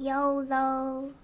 有喽。